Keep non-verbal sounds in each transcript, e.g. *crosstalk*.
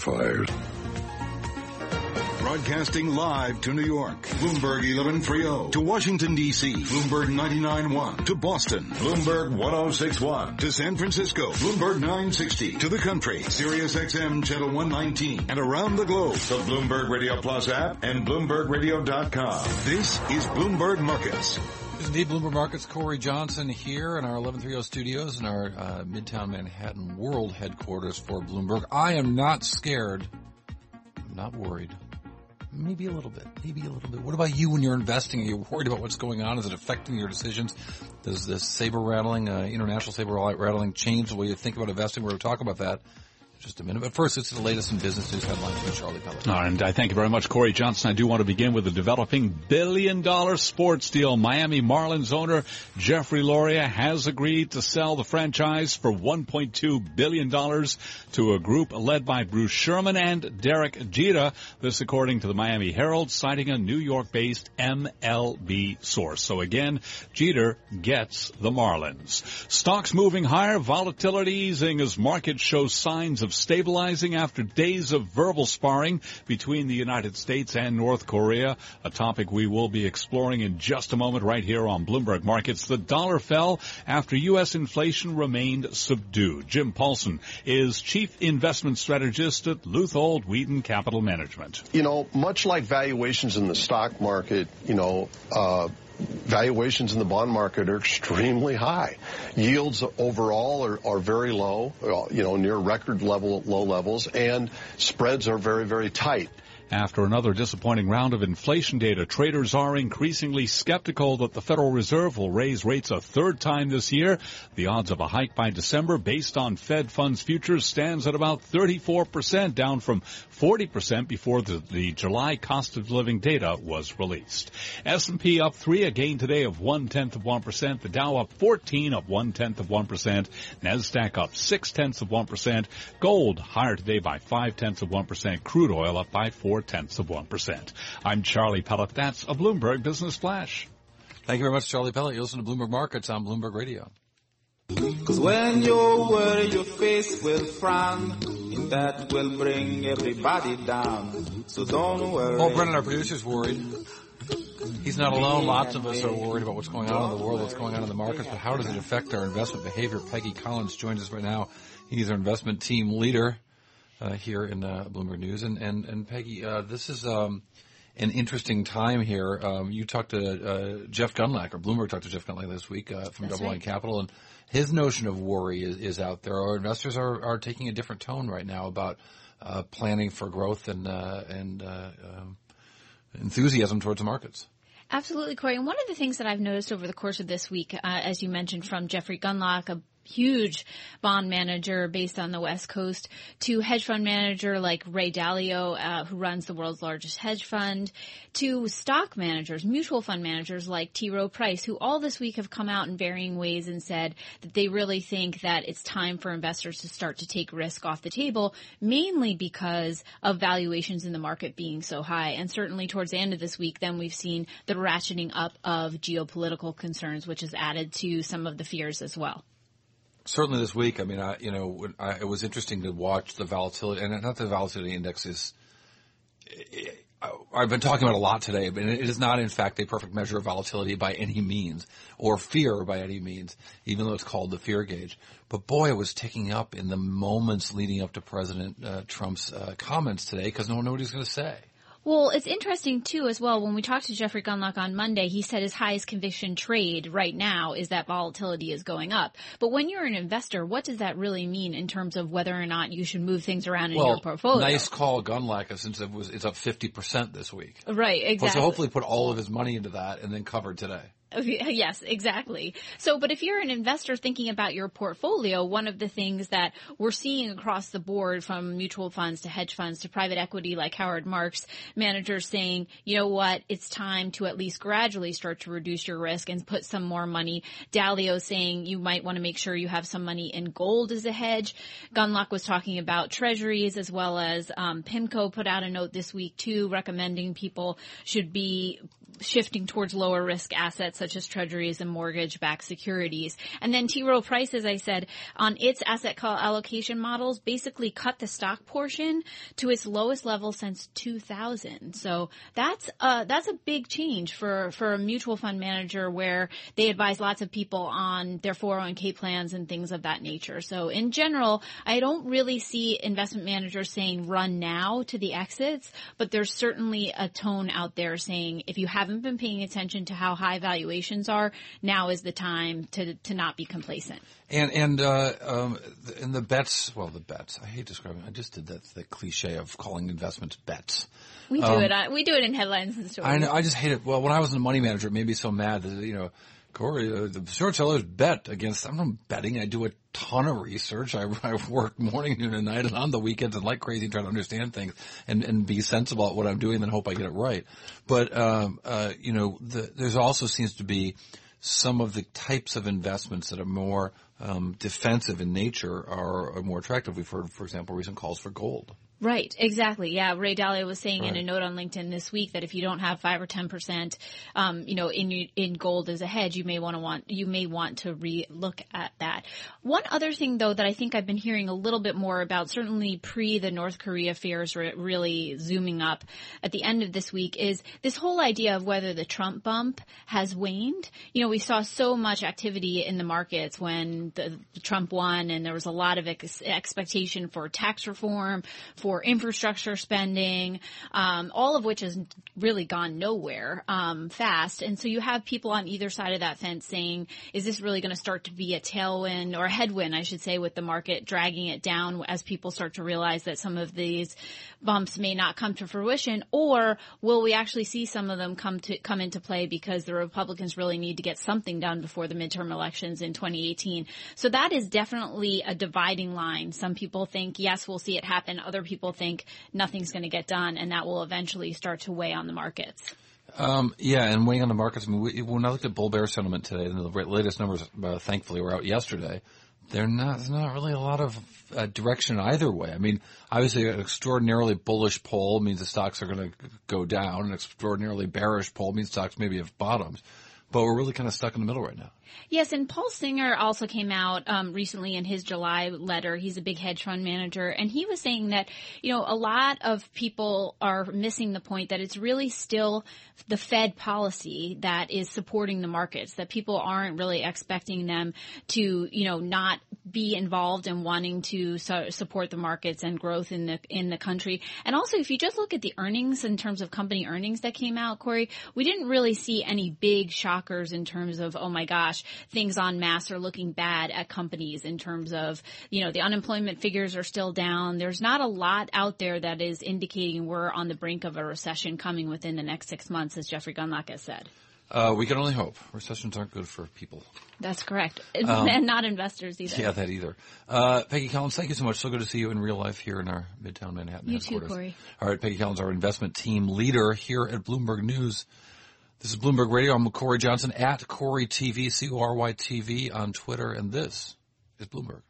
fires. Broadcasting live to New York, Bloomberg 1130. To Washington, D.C., Bloomberg 99.1. To Boston, Bloomberg 106.1. To San Francisco, Bloomberg 960. To the country, Sirius XM Channel 119. And around the globe, the Bloomberg Radio Plus app and BloombergRadio.com. This is Bloomberg Markets. This is indeed Bloomberg Markets. Cory Johnson here in our 1130 studios in our uh, Midtown Manhattan world headquarters for Bloomberg. I am not scared. I'm not worried. Maybe a little bit. Maybe a little bit. What about you when you're investing? Are you worried about what's going on? Is it affecting your decisions? Does this saber rattling, uh, international saber rattling change the way you think about investing? We're going to talk about that just a minute. But first, it's the latest in business news headlines from Charlie Pellet. And I thank you very much, Cory Johnson. I do want to begin with the developing billion dollar sports deal. Miami Marlins owner Jeffrey Loria has agreed to sell the franchise for $1.2 billion to a group led by Bruce Sherman and Derek Jeter. This according to the Miami Herald, citing a New York based MLB source. So again, Jeter gets the Marlins. Stocks moving higher, volatility easing as markets show signs of stabilizing after days of verbal sparring between the United States and North Korea, a topic we will be exploring in just a moment right here on Bloomberg Markets. The dollar fell after U.S. inflation remained subdued. Jim Paulson is chief investment strategist at Leuthold Weeden Capital Management. You know, much like valuations in the stock market, you know, uh, valuations in the bond market are extremely high. Yields overall are, are very low, uh, you know, near record level low levels, and spreads are very, very tight. After another disappointing round of inflation data, traders are increasingly skeptical that the Federal Reserve will raise rates a third time this year. The odds of a hike by December based on Fed funds futures stands at about 34%, down from 40% before the, the July cost of living data was released. S&P up 3, a gain today of one tenth of 1%. The Dow up 14 of one tenth of 1%. NASDAQ up 6 tenths of 1%. Gold higher today by 5 tenths of 1%. Crude oil up by 4 tenths of 1%. I'm Charlie Pellet. That's a Bloomberg Business Flash. Thank you very much, Charlie Pellet. You listen to Bloomberg Markets on Bloomberg Radio. Cause when you're worried, your face will frown, and that will bring everybody down. So don't worry. Paul Brennan, our producer's worried. He's not alone. Lots of us are worried about what's going on in the world, what's going on in the markets, but how does it affect our investment behavior? Peggy Collins joins us right now. He's our investment team leader uh, here in uh, Bloomberg News. And and and Peggy, uh, this is um, an interesting time here. Um, you talked to uh, Jeff Gundlach, or Bloomberg talked to Jeff Gundlach this week uh, from That's DoubleLine. Capital, and his notion of worry is, is out there. Our investors are are taking a different tone right now about uh, planning for growth and and um, enthusiasm towards the markets. Absolutely, Cory. And one of the things that I've noticed over the course of this week, uh, as you mentioned, from Jeffrey Gundlach, a huge bond manager based on the West Coast, to hedge fund manager like Ray Dalio, uh, who runs the world's largest hedge fund, to stock managers, mutual fund managers like T. Rowe Price, who all this week have come out in varying ways and said that they really think that it's time for investors to start to take risk off the table, mainly because of valuations in the market being so high. And certainly towards the end of this week, then we've seen the ratcheting up of geopolitical concerns, which has added to some of the fears as well. Certainly this week, I mean, I, you know, I, it was interesting to watch the volatility, and not the volatility index is, I've been talking about a lot today, but it is not in fact a perfect measure of volatility by any means, or fear by any means, even though it's called the fear gauge. But boy, it was ticking up in the moments leading up to President uh, Trump's uh, comments today because no one knew what he was going to say. Well, it's interesting too as well. When we talked to Jeffrey Gundlach on Monday, he said his highest conviction trade right now is that volatility is going up. But when you're an investor, what does that really mean in terms of whether or not you should move things around in well, your portfolio? nice call, Gundlach, since it was it's up fifty percent this week. Right, exactly. So hopefully put all of his money into that and then cover today. *laughs* Yes, exactly. So, but if you're an investor thinking about your portfolio, one of the things that we're seeing across the board from mutual funds to hedge funds to private equity like Howard Marks, managers saying, you know what, it's time to at least gradually start to reduce your risk and put some more money. Dalio saying you might want to make sure you have some money in gold as a hedge. Gundlach was talking about treasuries as well as um, PIMCO put out a note this week too recommending people should be shifting towards lower risk assets such as treasuries and mortgage backed securities. And then T. Rowe Price, as I said, on its asset call allocation models basically cut the stock portion to its lowest level since 2000. So that's uh that's a big change for for a mutual fund manager where they advise lots of people on their 401k plans and things of that nature. So in general, I don't really see investment managers saying run now to the exits, but there's certainly a tone out there saying if you haven't been paying attention to how high valuations are, now is the time to to not be complacent. And and uh, um, and the bets. Well, the bets. I hate describing. I just did that the cliche of calling investments bets. We do um, it. On, we do it in headlines and stories. I know. I just hate it. Well, when I was a money manager, it made me so mad that you know. Cory, uh, the short sellers bet against. I'm not betting. I do a ton of research. I, *laughs* I work morning, noon, and night, and on the weekends, and like crazy, trying to understand things and and be sensible at what I'm doing, and hope I get it right. But um, uh, you know, the, there's also seems to be some of the types of investments that are more um, defensive in nature are, are more attractive. We've heard, for example, recent calls for gold. Right, exactly. Yeah, Ray Dalio was saying right. in a note on LinkedIn this week that if you don't have five or ten percent, um, you know, in in gold as a hedge, you may want to want you may want to re-look at that. One other thing, though, that I think I've been hearing a little bit more about, certainly pre the North Korea fears re- really zooming up at the end of this week, is this whole idea of whether the Trump bump has waned. You know, we saw so much activity in the markets when the, the Trump won, and there was a lot of ex- expectation for tax reform for for infrastructure spending, um, all of which has really gone nowhere um, fast. And so you have people on either side of that fence saying, "Is this really going to start to be a tailwind or a headwind, I should say, with the market dragging it down as people start to realize that some of these bumps may not come to fruition, or will we actually see some of them come to come into play because the Republicans really need to get something done before the midterm elections in 2018?" So that is definitely a dividing line. Some people think yes, we'll see it happen. Other people people think nothing's going to get done, and that will eventually start to weigh on the markets. Um, yeah, and weighing on the markets. I mean, we, when I looked at bull bear sentiment today, and the latest numbers, uh, thankfully, were out yesterday. Not. There's not really a lot of uh, direction either way. I mean, obviously, an extraordinarily bullish poll means the stocks are going to go down. An extraordinarily bearish poll means stocks maybe have bottomed. But we're really kind of stuck in the middle right now. Yes, and Paul Singer also came out um, recently in his July letter. He's a big hedge fund manager, and he was saying that you know a lot of people are missing the point that it's really still the Fed policy that is supporting the markets. That people aren't really expecting them to you know not be involved in wanting to su- support the markets and growth in the in the country. And also, if you just look at the earnings in terms of company earnings that came out, Cory, we didn't really see any big shockers in terms of oh my gosh things on mass are looking bad at companies in terms of, you know, the unemployment figures are still down. There's not a lot out there that is indicating we're on the brink of a recession coming within the next six months, as Jeffrey Gundlach has said. Uh, we can only hope. Recessions aren't good for people. That's correct. *laughs* Um, and not investors either. Yeah, that either. Uh, Peggy Collins, thank you so much. So good to see you in real life here in our Midtown Manhattan You too, Cory. All right, Peggy Collins, our investment team leader here at Bloomberg News. This is Bloomberg Radio. I'm Cory Johnson at Cory TV, C-O-R-Y TV on Twitter, and this is Bloomberg.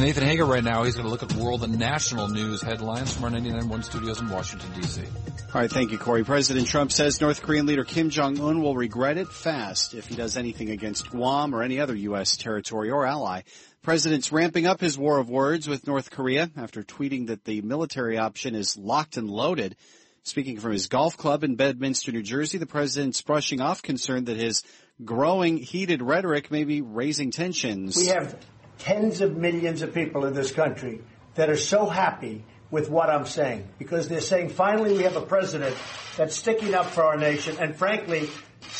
Nathan Hager right now. He's going to look at world and national news headlines from our 99.1 studios in Washington, D.C. All right, thank you, Cory. President Trump says North Korean leader Kim Jong-un will regret it fast if he does anything against Guam or any other U.S. territory or ally. President's ramping up his war of words with North Korea after tweeting that the military option is locked and loaded. Speaking from his golf club in Bedminster, New Jersey, the president's brushing off concern that his growing heated rhetoric may be raising tensions. We have tens of millions of people in this country that are so happy with what I'm saying because they're saying finally we have a president that's sticking up for our nation. And frankly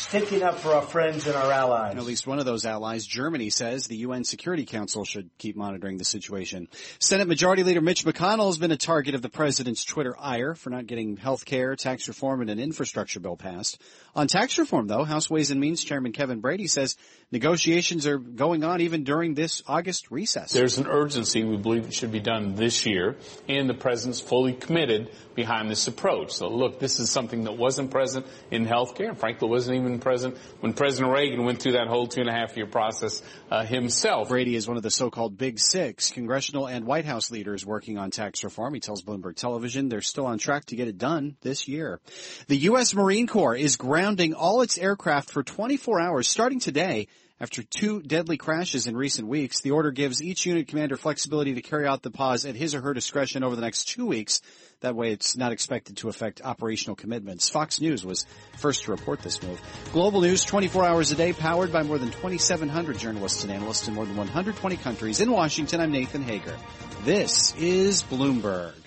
sticking up for our friends and our allies. And at least one of those allies, Germany, says the UN Security Council should keep monitoring the situation. Senate Majority Leader Mitch McConnell has been a target of the president's Twitter ire for not getting health care, tax reform, and an infrastructure bill passed. On tax reform, though, House Ways and Means Chairman Kevin Brady says negotiations are going on even during this August recess. There's an urgency. We believe it should be done this year, and the president's fully committed behind this approach. So look, this is something that wasn't present in health care. Frankly, wasn't even Clinton president, when President Reagan went through that whole two and a half year process uh, himself. Brady is one of the so-called Big Six, congressional and White House leaders working on tax reform. He tells Bloomberg Television they're still on track to get it done this year. The U.S. Marine Corps is grounding all its aircraft for 24 hours starting today after two deadly crashes in recent weeks. The order gives each unit commander flexibility to carry out the pause at his or her discretion over the next two weeks. That way it's not expected to affect operational commitments. Fox News was first to report this move. Global News 24 hours a day powered by more than 2,700 journalists and analysts in more than 120 countries. In Washington, I'm Nathan Hager. This is Bloomberg.